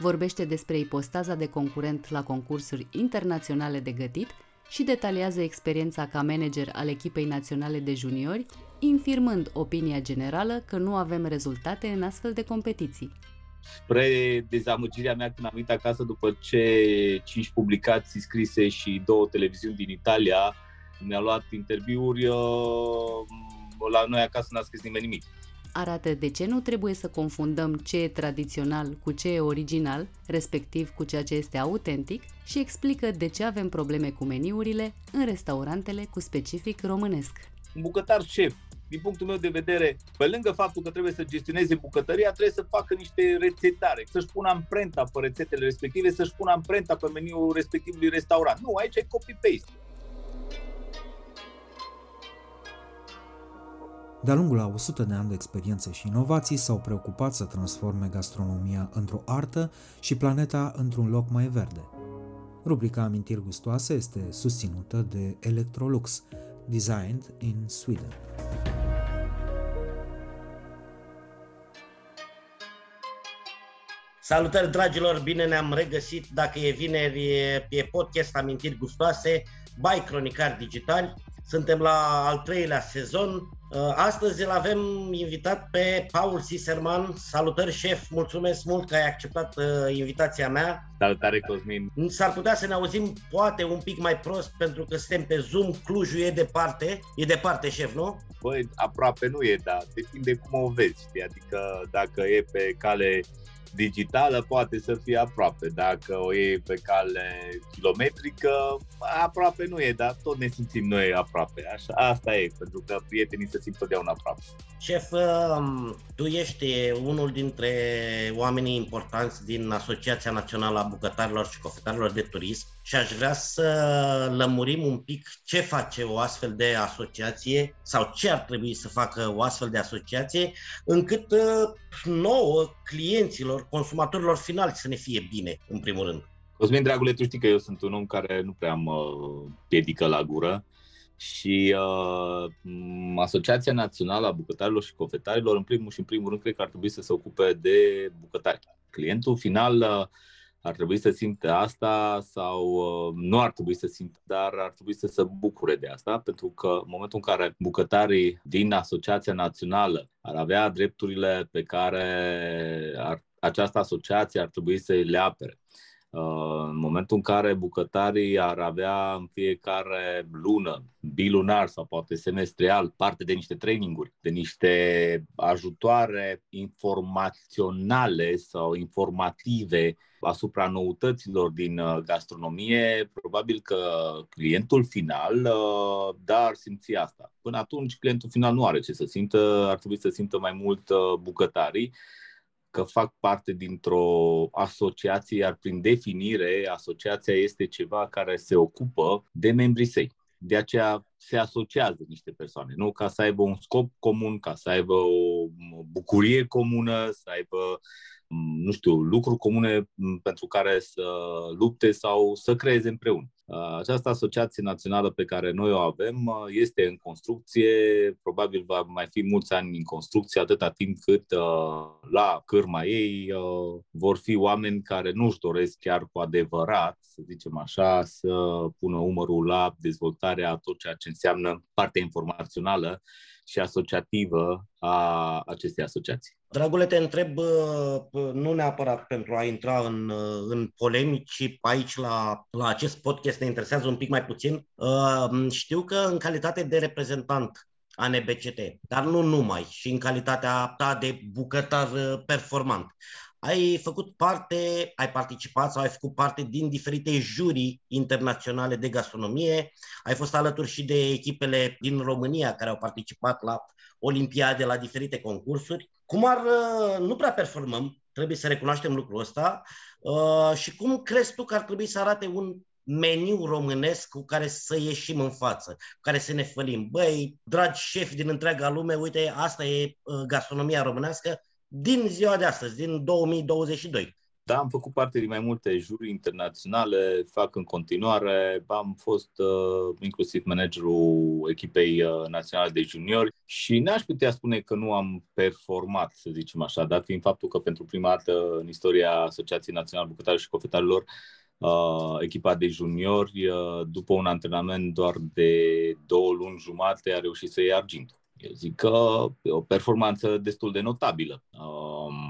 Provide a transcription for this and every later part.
vorbește despre ipostaza de concurent la concursuri internaționale de gătit și detaliază experiența ca manager al echipei naționale de juniori, infirmând opinia generală că nu avem rezultate în astfel de competiții. Spre dezamăgirea mea când am venit acasă după ce cinci publicații scrise și două televiziuni din Italia mi-au luat interviuri, uh, la noi acasă n-a scris nimeni nimic arată de ce nu trebuie să confundăm ce e tradițional cu ce e original, respectiv cu ceea ce este autentic, și explică de ce avem probleme cu meniurile în restaurantele cu specific românesc. Un bucătar șef, din punctul meu de vedere, pe lângă faptul că trebuie să gestioneze bucătăria, trebuie să facă niște rețetare, să-și pună amprenta pe rețetele respective, să-și pună amprenta pe meniul respectivului restaurant. Nu, aici e copy-paste. De-a lungul a 100 de ani de experiență și inovații s-au preocupat să transforme gastronomia într-o artă și planeta într-un loc mai verde. Rubrica Amintiri gustoase este susținută de Electrolux, designed in Sweden. Salutări dragilor, bine ne-am regăsit. Dacă e vineri, e podcast Amintiri gustoase, by Cronicar Digital. Suntem la al treilea sezon. Uh, astăzi îl avem invitat pe Paul Siserman. Salutări, șef! Mulțumesc mult că ai acceptat uh, invitația mea. Salutare, Cosmin! S-ar putea să ne auzim poate un pic mai prost pentru că suntem pe Zoom. Clujul e departe. E departe, șef, nu? Băi, aproape nu e, dar depinde cum o vezi. Adică dacă e pe cale digitală poate să fie aproape. Dacă o iei pe cale kilometrică, aproape nu e, dar tot ne simțim noi aproape. Așa, asta e, pentru că prietenii se simt totdeauna aproape. Șef, um, tu ești unul dintre oamenii importanți din Asociația Națională a Bucătarilor și Cofetarilor de Turism și aș vrea să lămurim un pic ce face o astfel de asociație sau ce ar trebui să facă o astfel de asociație încât uh, nouă clienților, consumatorilor finali să ne fie bine, în primul rând. Cosmin, dragule, tu știi că eu sunt un om care nu prea mă piedică la gură și uh, Asociația Națională a Bucătarilor și Cofetarilor, în primul și în primul rând, cred că ar trebui să se ocupe de bucătari. Clientul final uh, ar trebui să simte asta sau uh, nu ar trebui să simte, dar ar trebui să se bucure de asta, pentru că în momentul în care bucătarii din Asociația Națională ar avea drepturile pe care ar, această asociație ar trebui să le apere, Uh, în momentul în care bucătarii ar avea în fiecare lună, bilunar sau poate semestrial, parte de niște traininguri, de niște ajutoare informaționale sau informative asupra noutăților din uh, gastronomie, probabil că clientul final uh, da ar simți asta. Până atunci, clientul final nu are ce să simtă, ar trebui să simtă mai mult bucătarii că fac parte dintr-o asociație, iar prin definire, asociația este ceva care se ocupă de membrii săi. De aceea se asociază niște persoane, nu? Ca să aibă un scop comun, ca să aibă o bucurie comună, să aibă nu știu, lucruri comune pentru care să lupte sau să creeze împreună. Această asociație națională pe care noi o avem este în construcție, probabil va mai fi mulți ani în construcție, atâta timp cât la cârma ei vor fi oameni care nu-și doresc chiar cu adevărat, să zicem așa, să pună umărul la dezvoltarea tot ceea ce înseamnă partea informațională și asociativă a acestei asociații. Dragule, te întreb, nu neapărat pentru a intra în, în polemici, ci aici la, la acest podcast ne interesează un pic mai puțin. Știu că în calitate de reprezentant a NBCT, dar nu numai, și în calitatea ta de bucătar performant ai făcut parte, ai participat sau ai făcut parte din diferite jurii internaționale de gastronomie, ai fost alături și de echipele din România care au participat la olimpiade, la diferite concursuri. Cum ar, uh, nu prea performăm, trebuie să recunoaștem lucrul ăsta, uh, și cum crezi tu că ar trebui să arate un meniu românesc cu care să ieșim în față, cu care să ne fălim. Băi, dragi șefi din întreaga lume, uite, asta e uh, gastronomia românească, din ziua de astăzi, din 2022. Da, am făcut parte din mai multe juri internaționale, fac în continuare. Am fost uh, inclusiv managerul echipei uh, naționale de juniori și n-aș putea spune că nu am performat, să zicem așa, dat fiind faptul că pentru prima dată în istoria Asociației Naționale Bucătarilor și Cofetarilor uh, echipa de juniori, uh, după un antrenament doar de două luni jumate, a reușit să iei argintul. Eu zic că e o performanță destul de notabilă. Um,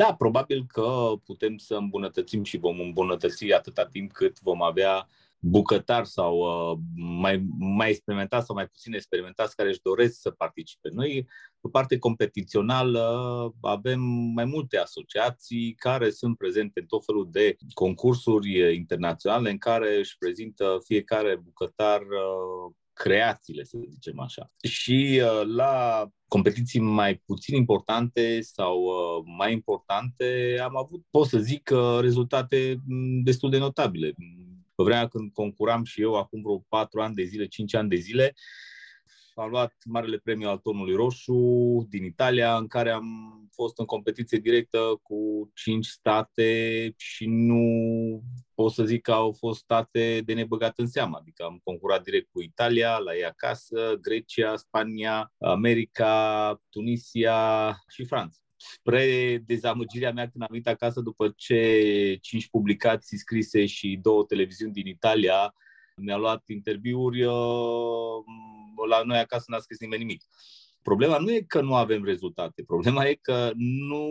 da, probabil că putem să îmbunătățim și vom îmbunătăți atâta timp cât vom avea bucătari sau uh, mai, mai experimentați sau mai puțin experimentați care își doresc să participe. Noi, pe parte competițională, avem mai multe asociații care sunt prezente în tot felul de concursuri internaționale în care își prezintă fiecare bucătar uh, creațiile, să zicem așa. Și uh, la competiții mai puțin importante sau uh, mai importante am avut, pot să zic, uh, rezultate mm, destul de notabile. Pe vremea când concuram și eu, acum vreo 4 ani de zile, 5 ani de zile, a luat Marele Premiu al Tonului Roșu din Italia, în care am fost în competiție directă cu cinci state și nu pot să zic că au fost state de nebăgat în seamă. Adică am concurat direct cu Italia, la ei acasă, Grecia, Spania, America, Tunisia și Franța spre dezamăgirea mea când am venit acasă după ce cinci publicații scrise și două televiziuni din Italia mi-a luat interviuri, uh, la noi acasă n-a scris nimeni nimic. Problema nu e că nu avem rezultate, problema e că nu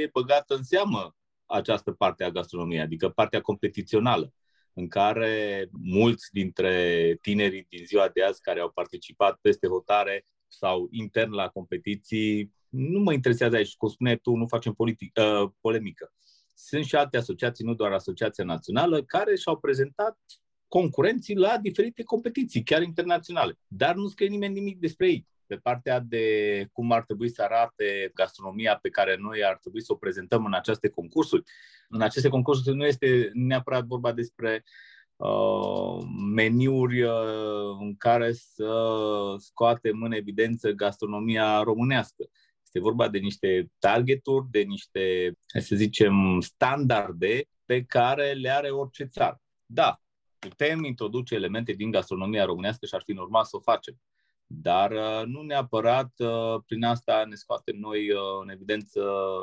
e băgată în seamă această parte a gastronomiei, adică partea competițională, în care mulți dintre tinerii din ziua de azi care au participat peste hotare sau intern la competiții, nu mă interesează aici, cum spuneai tu, nu facem politic, uh, polemică. Sunt și alte asociații, nu doar Asociația Națională, care și-au prezentat concurenții la diferite competiții, chiar internaționale. Dar nu scrie nimeni nimic despre ei. Pe partea de cum ar trebui să arate gastronomia pe care noi ar trebui să o prezentăm în aceste concursuri. În aceste concursuri nu este neapărat vorba despre uh, meniuri uh, în care să scoatem în evidență gastronomia românească. Este vorba de niște targeturi, de niște, să zicem, standarde pe care le are orice țară. Da, putem introduce elemente din gastronomia românească și ar fi normal să o facem. Dar uh, nu neapărat uh, prin asta ne scoatem noi uh, în evidență,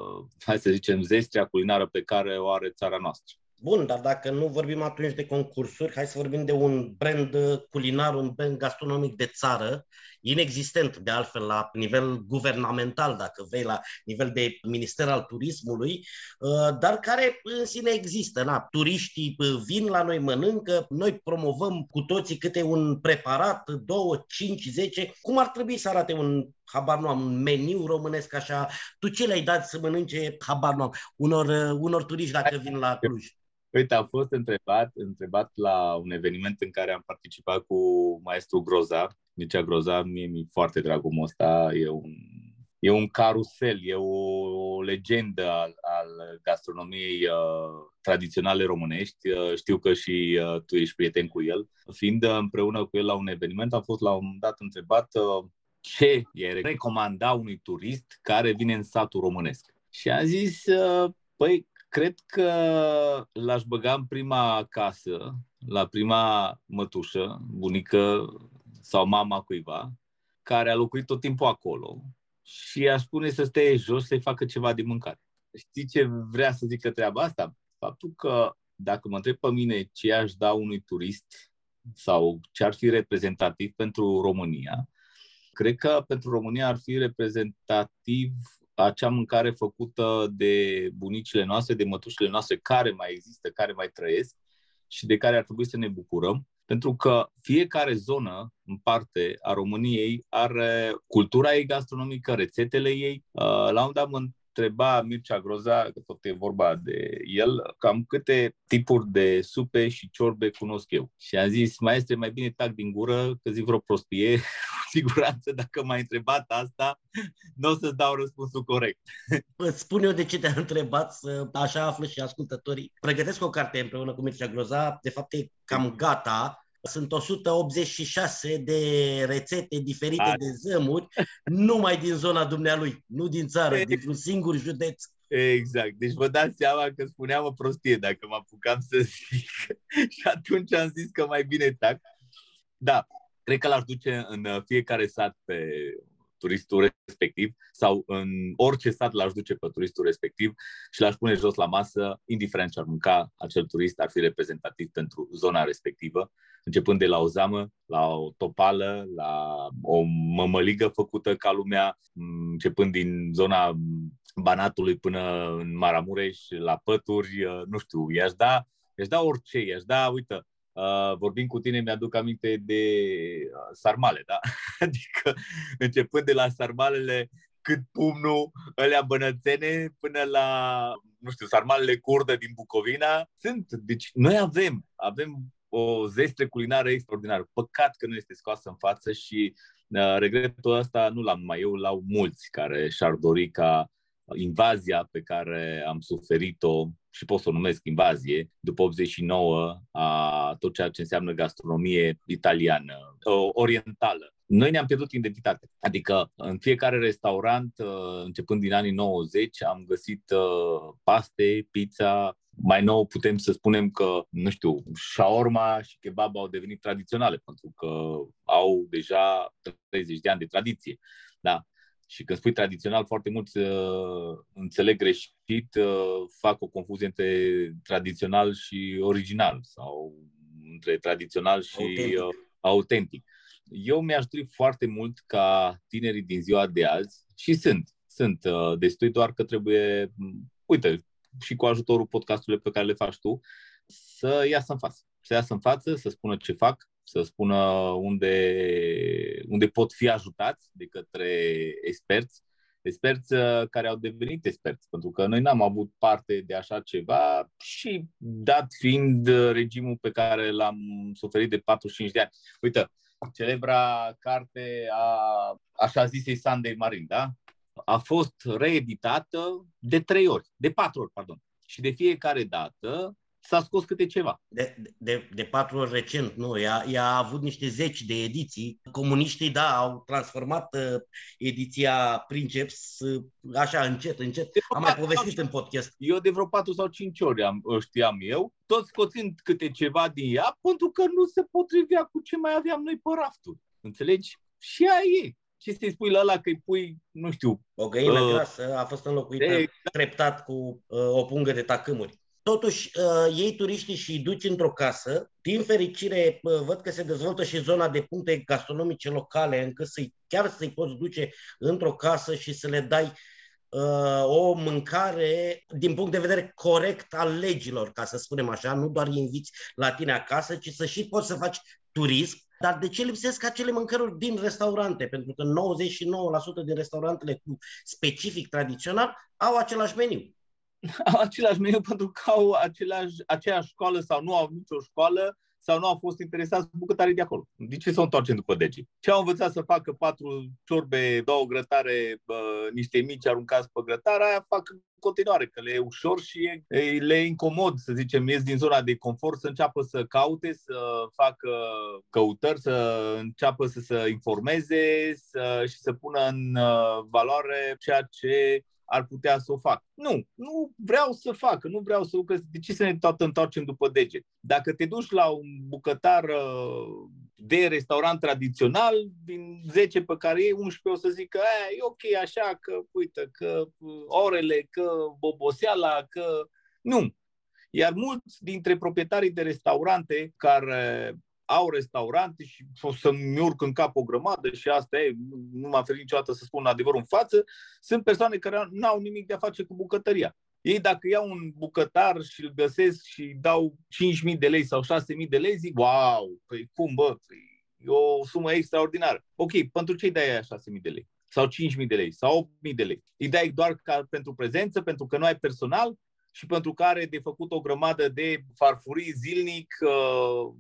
hai să zicem, zestrea culinară pe care o are țara noastră. Bun, dar dacă nu vorbim atunci de concursuri, hai să vorbim de un brand culinar, un brand gastronomic de țară, inexistent de altfel la nivel guvernamental, dacă vei, la nivel de Minister al Turismului, uh, dar care în sine există. Na, turiștii uh, vin la noi, mănâncă, noi promovăm cu toții câte un preparat, 2, 5, 10. Cum ar trebui să arate un habar nu am, un meniu românesc așa, tu ce le-ai dat să mănânce, habar nu am, unor, uh, unor turiști dacă vin la Cluj? Uite, am fost întrebat, întrebat la un eveniment în care am participat cu maestru Groza. Mircea Groza, mie mi-e foarte drag omul ăsta, e un, e un carusel, e o, o legendă al, al gastronomiei uh, tradiționale românești. Uh, știu că și uh, tu ești prieten cu el. Fiind împreună cu el la un eveniment, am fost la un moment dat întrebat uh, ce e recomanda unui turist care vine în satul românesc. Și a zis, uh, păi, Cred că l-aș băga în prima casă, la prima mătușă, bunică sau mama cuiva, care a locuit tot timpul acolo și aș spune să stea jos să-i facă ceva de mâncare. Știi ce vrea să zică treaba asta? Faptul că dacă mă întreb pe mine ce aș da unui turist sau ce ar fi reprezentativ pentru România, cred că pentru România ar fi reprezentativ acea mâncare făcută de bunicile noastre, de mătușile noastre care mai există, care mai trăiesc și de care ar trebui să ne bucurăm. Pentru că fiecare zonă în parte a României are cultura ei gastronomică, rețetele ei. Uh, la un dat mă întreba Mircea Groza, că tot e vorba de el, cam câte tipuri de supe și ciorbe cunosc eu. Și am zis, maestre, mai bine tac din gură, că zic vreo prostie, cu siguranță dacă m-ai întrebat asta, nu o să-ți dau răspunsul corect. Îți spun eu de ce te-am întrebat, să așa află și ascultătorii. Pregătesc o carte împreună cu Mircea Groza, de fapt e cam gata, sunt 186 de rețete diferite A. de zămuri, numai din zona dumnealui, nu din țară, dintr-un singur județ. Exact. Deci vă dați seama că spuneam o prostie dacă mă apucam să zic. și atunci am zis că mai bine tac. Da, cred că l-aș duce în fiecare sat pe turistul respectiv sau în orice stat l-aș duce pe turistul respectiv și l-aș pune jos la masă, indiferent ce ar mânca acel turist, ar fi reprezentativ pentru zona respectivă, începând de la o zamă, la o topală, la o mămăligă făcută ca lumea, începând din zona Banatului până în Maramureș, la pături, nu știu, i-aș da, i-aș da orice, i-aș da, uite, Uh, vorbind cu tine, mi-aduc aminte de uh, sarmale, da? adică începând de la sarmalele cât pumnul, alea bănățene, până la, nu știu, sarmalele curdă din Bucovina. Sunt, deci noi avem, avem o zestre culinară extraordinară. Păcat că nu este scoasă în față și uh, regretul ăsta nu l-am numai eu, l-au mulți care și-ar dori ca invazia pe care am suferit-o și pot să o numesc invazie, după 89, a tot ceea ce înseamnă gastronomie italiană, orientală. Noi ne-am pierdut identitatea. Adică în fiecare restaurant, uh, începând din anii 90, am găsit uh, paste, pizza, mai nou putem să spunem că, nu știu, shawarma și kebab au devenit tradiționale, pentru că au deja 30 de ani de tradiție. Da? Și când spui tradițional, foarte mulți uh, înțeleg greșit, uh, fac o confuzie între tradițional și original sau între tradițional și autentic. Uh, autentic. Eu mi-aș dori foarte mult ca tinerii din ziua de azi, și sunt, sunt uh, destui, doar că trebuie, uite, și cu ajutorul podcastului pe care le faci tu, să iasă în față. Să iasă în față, să spună ce fac, să spună unde, unde pot fi ajutați de către experți, experți uh, care au devenit experți, pentru că noi n-am avut parte de așa ceva și dat fiind regimul pe care l-am suferit de 45 de ani. Uite, celebra carte a așa zisei Sunday Marin, da? A fost reeditată de trei ori, de patru ori, pardon. Și de fiecare dată s-a scos câte ceva. De, de, de patru ori recent, nu, ea, ea a avut niște zeci de ediții. Comuniștii, da, au transformat uh, ediția Princeps uh, așa, încet, încet. Am mai povestit în podcast. Eu de vreo patru sau cinci ori am, știam eu, tot scoțind câte ceva din ea, pentru că nu se potrivea cu ce mai aveam noi pe rafturi. Înțelegi? Și aia e ce să-i spui la ăla că îi pui, nu știu... O găină uh, grasă a fost înlocuită de... treptat cu uh, o pungă de tacâmuri. Totuși, uh, ei turiștii și îi duci într-o casă. Din fericire, uh, văd că se dezvoltă și zona de puncte gastronomice locale, încât să chiar să-i poți duce într-o casă și să le dai uh, o mâncare din punct de vedere corect al legilor, ca să spunem așa, nu doar inviți la tine acasă, ci să și poți să faci turism. Dar de ce lipsesc acele mâncăruri din restaurante? Pentru că 99% din restaurantele cu specific tradițional au același meniu au același meniu pentru că au același, aceeași școală sau nu au nicio școală sau nu au fost interesați bucătarii de acolo. De ce să o întoarcem după dege? Ce au învățat să facă patru ciorbe, două grătare, bă, niște mici aruncați pe grătare, aia fac în continuare, că le e ușor și e, le e incomod, să zicem, ies din zona de confort, să înceapă să caute, să facă căutări, să înceapă să se informeze să, și să pună în uh, valoare ceea ce ar putea să o fac. Nu, nu vreau să fac, nu vreau să lucrez. De ce să ne tot întoarcem după deget? Dacă te duci la un bucătar uh, de restaurant tradițional, din 10 pe care e 11 o să zic că e ok așa, că uite, că uh, orele, că boboseala, că... Nu. Iar mulți dintre proprietarii de restaurante care au restaurante și o să-mi urc în cap o grămadă și asta e, nu m-am ferit niciodată să spun adevărul în față, sunt persoane care nu au nimic de a face cu bucătăria. Ei dacă iau un bucătar și îl găsesc și dau 5.000 de lei sau 6.000 de lei, zic, wow, păi cum bă, păi, e o sumă extraordinară. Ok, pentru ce îi dai aia 6.000 de lei? Sau 5.000 de lei? Sau 8.000 de lei? Îi dai doar ca pentru prezență, pentru că nu ai personal și pentru care de făcut o grămadă de farfurii zilnic uh,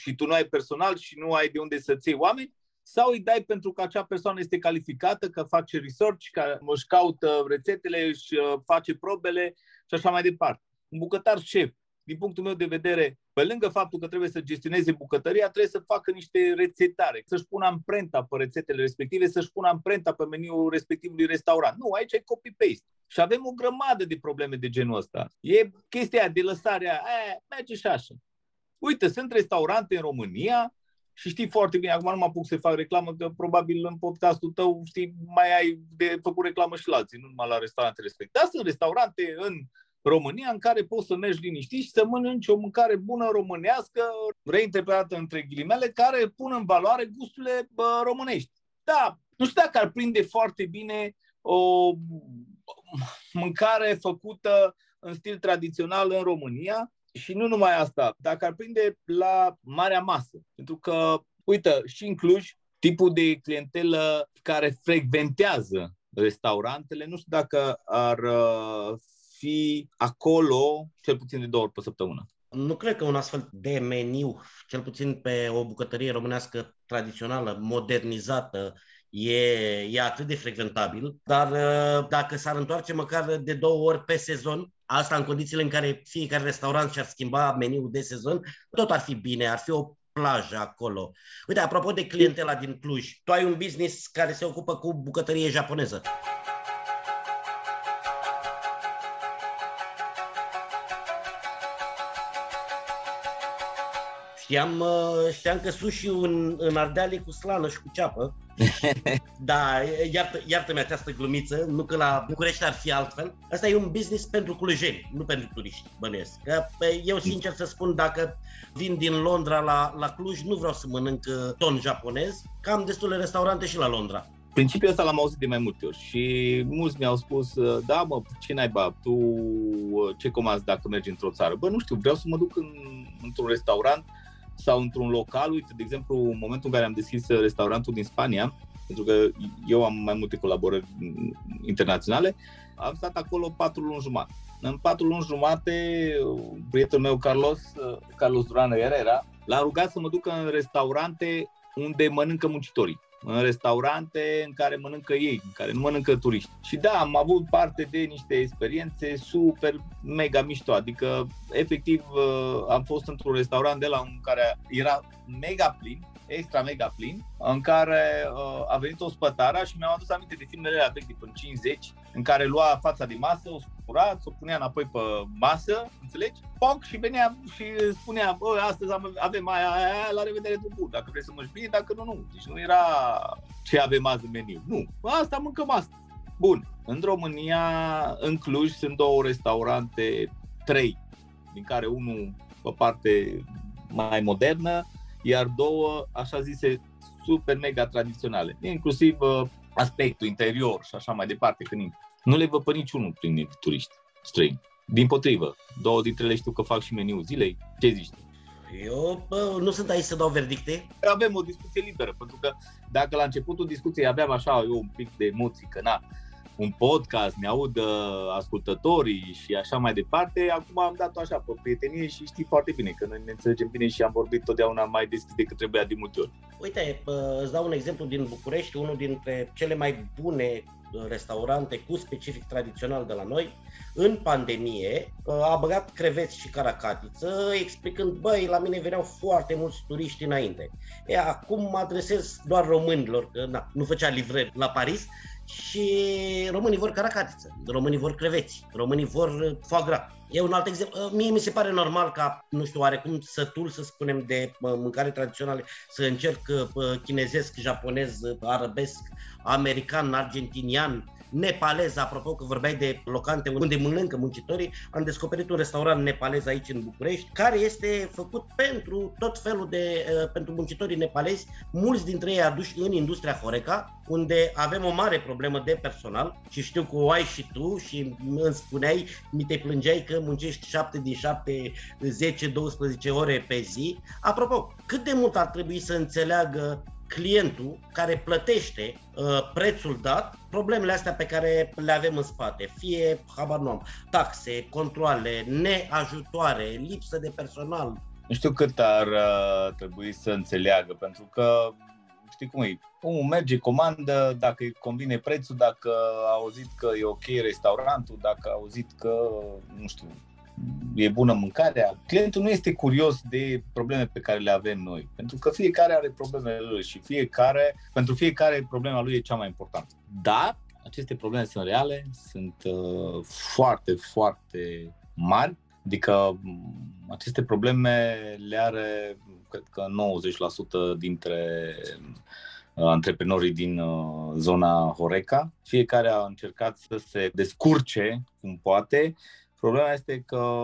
și tu nu ai personal și nu ai de unde să-ți iei oameni? sau îi dai pentru că acea persoană este calificată, că face research, că își caută rețetele, își uh, face probele și așa mai departe. Un bucătar șef, din punctul meu de vedere, pe lângă faptul că trebuie să gestioneze bucătăria, trebuie să facă niște rețetare, să-și pună amprenta pe rețetele respective, să-și pună amprenta pe meniul respectivului restaurant. Nu, aici e copy-paste. Și avem o grămadă de probleme de genul ăsta. E chestia de lăsarea, aia, merge și așa. Uite, sunt restaurante în România și știi foarte bine, acum nu mă apuc să fac reclamă, că probabil în podcastul tău știi, mai ai de făcut reclamă și la alții, nu numai la restaurante respective. Dar sunt restaurante în România în care poți să mergi liniștit și să mănânci o mâncare bună românească, reinterpretată între ghilimele, care pun în valoare gusturile bă, românești. Da, nu știu dacă ar prinde foarte bine o mâncare făcută în stil tradițional în România, și nu numai asta, dacă ar prinde la marea masă, pentru că, uite, și în Cluj, tipul de clientelă care frecventează restaurantele, nu știu dacă ar uh, fi acolo cel puțin de două ori pe săptămână. Nu cred că un astfel de meniu, cel puțin pe o bucătărie românească tradițională, modernizată, e, e atât de frecventabil, dar uh, dacă s-ar întoarce măcar de două ori pe sezon, asta în condițiile în care fiecare restaurant și-ar schimba meniul de sezon, tot ar fi bine, ar fi o plajă acolo. Uite, apropo de clientela din Cluj, tu ai un business care se ocupă cu bucătărie japoneză. Știam, uh, știam că sushi în, în Ardeal e cu slană și cu ceapă. da, iartă, iartă-mi această glumiță, nu că la București ar fi altfel. Asta e un business pentru clujeni, nu pentru turiști, bănuiesc. Că, eu, sincer să spun, dacă vin din Londra la, la Cluj, nu vreau să mănânc uh, ton japonez, că am destule restaurante și la Londra. Principiul ăsta l-am auzit de mai multe ori și mulți mi-au spus, uh, da mă, ce naiba, tu ce comanzi dacă mergi într-o țară? Bă, nu știu, vreau să mă duc în, într-un restaurant sau într-un local, uite, de exemplu, în momentul în care am deschis restaurantul din Spania, pentru că eu am mai multe colaborări internaționale, am stat acolo patru luni jumate. În patru luni jumate, prietenul meu Carlos, Carlos Duran Herrera, l-a rugat să mă ducă în restaurante unde mănâncă muncitorii în restaurante în care mănâncă ei, în care nu mănâncă turiști. Și da, am avut parte de niște experiențe super mega mișto, adică efectiv uh, am fost într-un restaurant de la un care era mega plin, extra mega plin, în care uh, a venit o spătară și mi-am adus aminte de filmele alea vechi, până 50, în care lua fața de masă, o spura, o punea înapoi pe masă, înțelegi? Poc și venea și spunea, bă, astăzi avem aia, aia, aia, la revedere bun, dacă vrei să mănânci bine, dacă nu, nu. Deci nu era ce avem azi în meniu. Nu, asta mâncăm asta. Bun, în România, în Cluj, sunt două restaurante, trei, din care unul pe parte mai modernă, iar două, așa zise, super mega tradiționale, inclusiv uh, aspectul interior și așa mai departe, când nu le văd pe niciunul prin turiști străini. Din potrivă, două dintre ele știu că fac și meniul zilei. Ce zici Eu bă, nu sunt aici să dau verdicte. Avem o discuție liberă, pentru că dacă la începutul discuției aveam așa eu un pic de emoții, că na, un podcast, ne aud uh, ascultătorii și așa mai departe. Acum am dat așa pe prietenie și știi foarte bine că noi ne înțelegem bine și am vorbit totdeauna mai deschis decât trebuia de multe ori. Uite, îți dau un exemplu din București, unul dintre cele mai bune uh, restaurante cu specific tradițional de la noi, în pandemie uh, a băgat creveți și caracatiță, explicând, băi, la mine veneau foarte mulți turiști înainte. E, acum mă adresez doar românilor, că na, nu făcea livrări la Paris, și românii vor caracatiță, românii vor creveți, românii vor foie gras. E un alt exemplu. Uh, mie mi se pare normal ca, nu știu, oarecum sătul, să spunem, de uh, mâncare tradiționale, să încerc uh, chinezesc, japonez, arabesc, american, argentinian, nepalez, apropo că vorbeai de locante unde mănâncă muncitorii, am descoperit un restaurant nepalez aici în București, care este făcut pentru tot felul de, uh, pentru muncitorii nepalezi, mulți dintre ei aduși în industria Horeca, unde avem o mare problemă de personal și știu că o ai și tu și îmi spuneai, mi te plângeai că muncești 7 din 7, 10-12 ore pe zi. Apropo, cât de mult ar trebui să înțeleagă clientul care plătește uh, prețul dat, problemele astea pe care le avem în spate, fie, habar nu taxe, controle, neajutoare, lipsă de personal. Nu știu cât ar uh, trebui să înțeleagă, pentru că știi cum e, omul merge, comandă, dacă îi convine prețul, dacă a auzit că e ok restaurantul, dacă a auzit că, nu știu, e bună mâncarea. Clientul nu este curios de probleme pe care le avem noi, pentru că fiecare are problemele lui și fiecare, pentru fiecare problema lui e cea mai importantă. Dar aceste probleme sunt reale, sunt uh, foarte, foarte mari, adică mm, aceste probleme le are, cred că 90% dintre uh, antreprenorii din uh, zona Horeca. Fiecare a încercat să se descurce cum poate Problema este că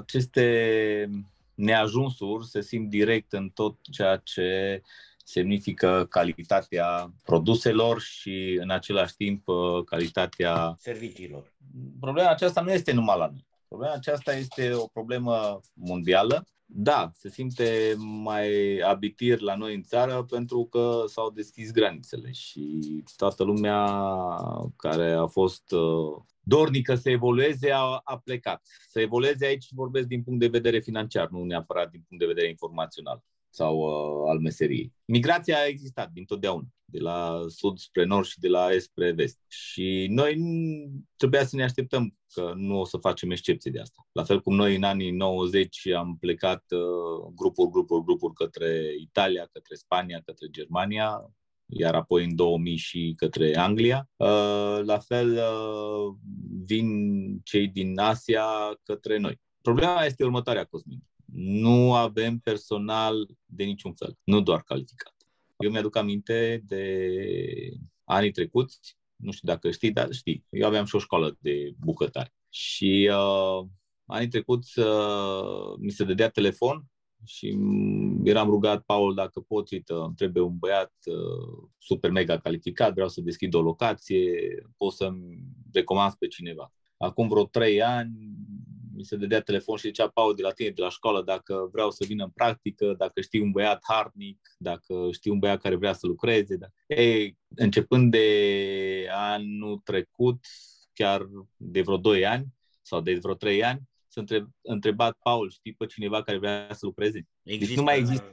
aceste neajunsuri se simt direct în tot ceea ce semnifică calitatea produselor și în același timp calitatea serviciilor. Problema aceasta nu este numai la noi. Problema aceasta este o problemă mondială. Da, se simte mai abitir la noi în țară pentru că s-au deschis granițele și toată lumea care a fost dornică să evolueze a, a plecat. Să evolueze aici vorbesc din punct de vedere financiar, nu neapărat din punct de vedere informațional sau uh, al meseriei. Migrația a existat dintotdeauna, de la sud spre nord și de la est spre vest. Și noi trebuia să ne așteptăm că nu o să facem excepție de asta. La fel cum noi în anii 90 am plecat uh, grupuri, grupuri, grupuri către Italia, către Spania, către Germania, iar apoi în 2000 și către Anglia. Uh, la fel uh, vin cei din Asia către noi. Problema este următoarea, Cosmin. Nu avem personal de niciun fel, nu doar calificat. Eu mi-aduc aminte de anii trecuți, nu știu dacă știi, dar știi, eu aveam și o școală de bucătari. Și uh, anii trecuți uh, mi se dădea telefon și eram rugat, Paul, dacă pot, uite, îmi trebuie un băiat uh, super mega calificat, vreau să deschid o locație, pot să-mi recomand pe cineva. Acum vreo trei ani mi se dădea telefon și zicea, Paul, de la tine, de la școală, dacă vreau să vin în practică, dacă știi un băiat harnic, dacă știi un băiat care vrea să lucreze. Da. Ei, începând de anul trecut, chiar de vreo doi ani sau de vreo trei ani, să întreb, întrebat, Paul, știi pe cineva care vrea să lucreze? Există... Deci nu mai există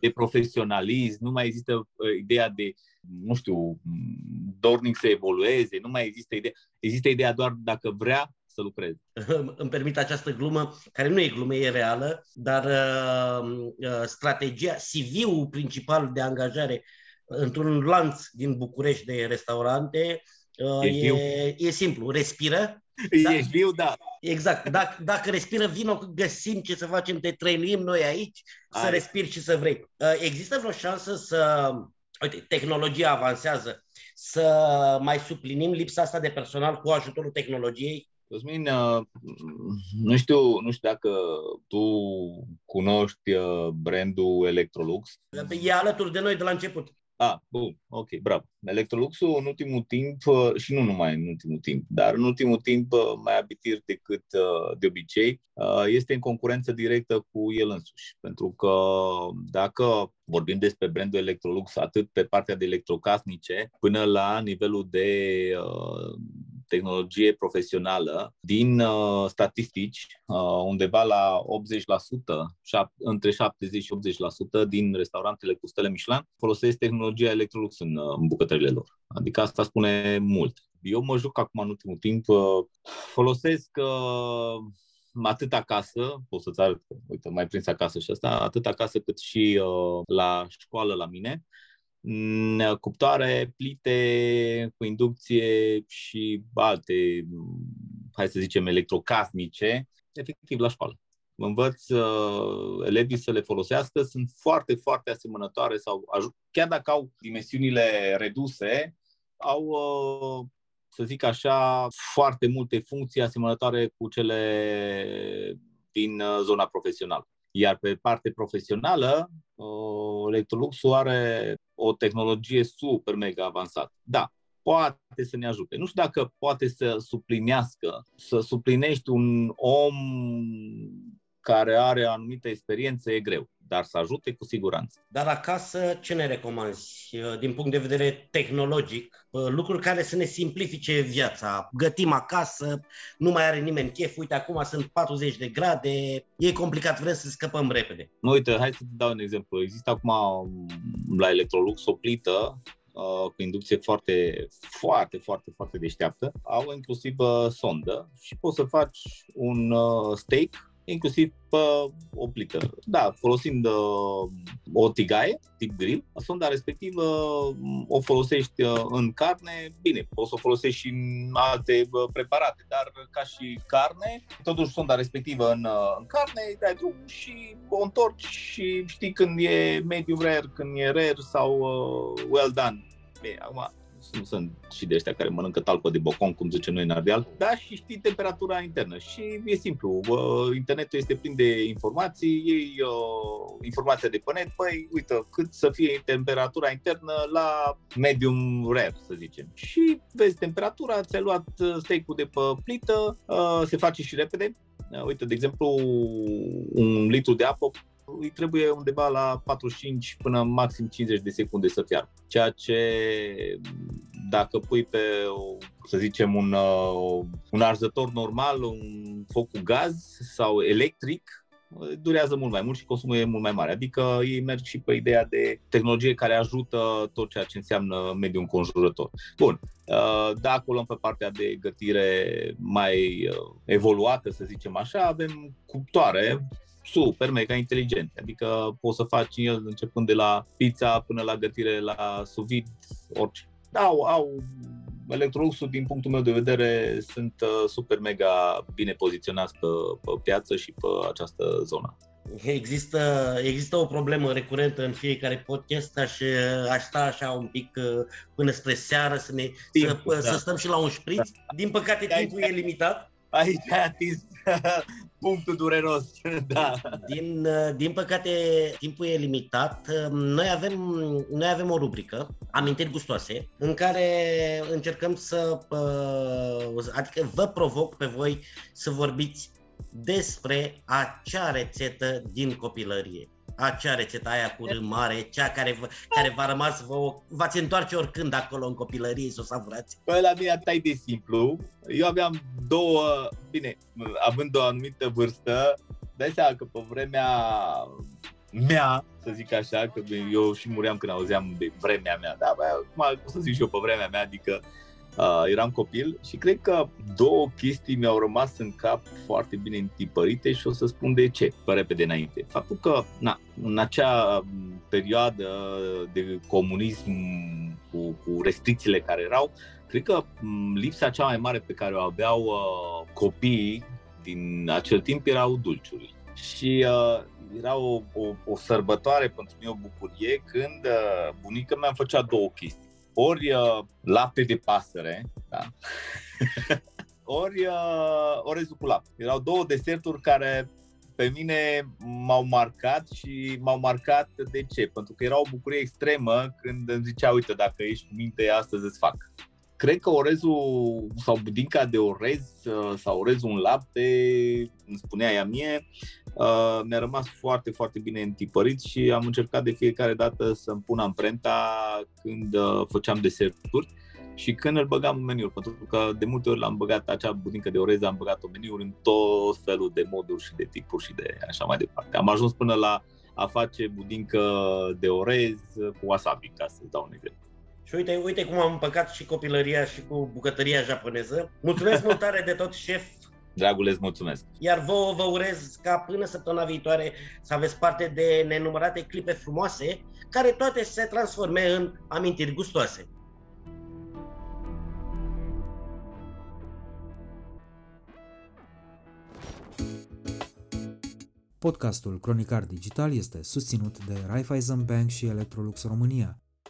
de profesionalism, nu mai există uh, ideea de, nu știu, dornic să evolueze, nu mai există ideea, există ideea doar dacă vrea să lucreze. Îmi permit această glumă, care nu e glumă, e reală, dar uh, uh, strategia, CV-ul principal de angajare într-un lanț din București de restaurante uh, e, e, e simplu, respiră, da, Ești viu, da. Exact. Dacă, dacă respiră, vino, găsim ce să facem, te trăinuim noi aici, Ai. să respiri și să vrei. Uh, există vreo șansă să, uite, tehnologia avansează, să mai suplinim lipsa asta de personal cu ajutorul tehnologiei? Cosmin, uh, nu știu, nu știu dacă tu cunoști uh, brandul Electrolux. E alături de noi de la început. Ah, bun, ok, bravo. Electroluxul în ultimul timp, uh, și nu numai în ultimul timp, dar în ultimul timp uh, mai abitir decât uh, de obicei, este în concurență directă cu el însuși. Pentru că dacă vorbim despre brandul Electrolux atât pe partea de electrocasnice până la nivelul de tehnologie profesională, din uh, statistici, uh, undeva la 80%, șap- între 70 și 80% din restaurantele cu stele Michelin folosesc tehnologia Electrolux în, uh, în bucătările lor. Adică asta spune mult. Eu mă juc acum în ultimul timp, uh, folosesc uh, atât acasă, pot să-ți arăt, uite, mai prins acasă și asta, atât acasă cât și uh, la școală la mine, Mm, cuptoare, plite cu inducție și alte, hai să zicem, electrocasnice, efectiv la școală. Învăț uh, elevii să le folosească, sunt foarte, foarte asemănătoare sau chiar dacă au dimensiunile reduse, au uh, să zic așa, foarte multe funcții asemănătoare cu cele din uh, zona profesională. Iar pe parte profesională, Electrolux are o tehnologie super mega avansată. Da, poate să ne ajute. Nu știu dacă poate să suplinească, să suplinești un om care are anumită experiență, e greu dar să ajute cu siguranță. Dar acasă ce ne recomanzi uh, din punct de vedere tehnologic? Uh, lucruri care să ne simplifice viața. Gătim acasă, nu mai are nimeni chef, uite acum sunt 40 de grade, e complicat, vrem să scăpăm repede. Uite, hai să te dau un exemplu. Există acum um, la Electrolux o plită uh, cu inducție foarte, foarte, foarte, foarte deșteaptă. Au inclusiv uh, sondă și poți să faci un uh, steak inclusiv pe o plită. Da, folosind uh, o tigaie tip grill, sonda respectivă uh, o folosești uh, în carne, bine, poți să o folosești și în alte uh, preparate, dar ca și carne, totuși sonda respectivă în, uh, în carne, dai drum și o întorci și știi când e medium rare, când e rare sau uh, well done. Bine, acum nu sunt și de ăștia care mănâncă talpă de bocon, cum zicem noi în Ardeal, da, și știi temperatura internă. Și e simplu, internetul este plin de informații, iei uh, informația de pe net, păi, uite, cât să fie temperatura internă la medium rare, să zicem. Și vezi temperatura, ți-ai luat uh, steak-ul de pe plită, uh, se face și repede. Uh, uite, de exemplu, un litru de apă îi trebuie undeva la 45 până maxim 50 de secunde să fiarbă. Ceea ce dacă pui pe, să zicem, un, uh, un arzător normal, un foc cu gaz sau electric, durează mult mai mult și consumul e mult mai mare. Adică ei merg și pe ideea de tehnologie care ajută tot ceea ce înseamnă mediul înconjurător. Bun, uh, dacă o luăm pe partea de gătire mai uh, evoluată, să zicem așa, avem cuptoare super mega inteligente. Adică poți să faci el începând de la pizza până la gătire la sous vide, orice. Au, au Electroluxul, din punctul meu de vedere, sunt uh, super mega bine poziționați pe, pe piață și pe această zonă. Există, există o problemă recurentă în fiecare podcast, aș, aș sta așa un pic uh, până spre seară să, ne, Timp, să, da. să stăm și la un șpriț. Din păcate timpul e limitat. Aici ai atins punctul dureros. da. Din, din păcate, timpul e limitat. Noi avem, noi avem o rubrică, amintiri gustoase, în care încercăm să, adică vă provoc pe voi să vorbiți despre acea rețetă din copilărie acea rețetă aia cu râmare, mare, cea care, v- care v-a rămas, vă, v-ați întoarce oricând acolo în copilărie să o savurați? Păi la mine atât de simplu. Eu aveam două, bine, având o anumită vârstă, dai seama că pe vremea mea, să zic așa, că eu și muream când auzeam de vremea mea, dar acum să zic și eu pe vremea mea, adică Uh, eram copil și cred că două chestii mi-au rămas în cap foarte bine întipărite și o să spun de ce, pe repede înainte. Faptul că na, în acea perioadă de comunism cu, cu restricțiile care erau, cred că lipsa cea mai mare pe care o aveau uh, copiii din acel timp erau dulciurile. Și uh, era o, o, o sărbătoare pentru mine, o bucurie, când uh, bunica mea făcea două chestii ori uh, lapte de pasăre, da? ori uh, orezul cu lapte. Erau două deserturi care pe mine m-au marcat și m-au marcat de ce? Pentru că era o bucurie extremă când îmi zicea, uite, dacă ești cu minte, astăzi îți fac. Cred că orezul sau budinca de orez uh, sau orezul în lapte, îmi spunea ea mie, uh, mi-a rămas foarte, foarte bine întipărit și am încercat de fiecare dată să-mi pun amprenta când uh, făceam deserturi și când îl băgam în meniuri, pentru că de multe ori l-am băgat acea budincă de orez, am băgat-o meniuri în tot felul de moduri și de tipuri și de așa mai departe. Am ajuns până la a face budincă de orez cu wasabi, ca să dau un exemplu. Și uite, uite cum am împăcat și copilăria și cu bucătăria japoneză. Mulțumesc mult tare de tot, șef. Dragule, îți mulțumesc. Iar vouă vă urez ca până săptămâna viitoare să aveți parte de nenumărate clipe frumoase, care toate se transforme în amintiri gustoase. Podcastul Cronicar Digital este susținut de Raiffeisen Bank și Electrolux România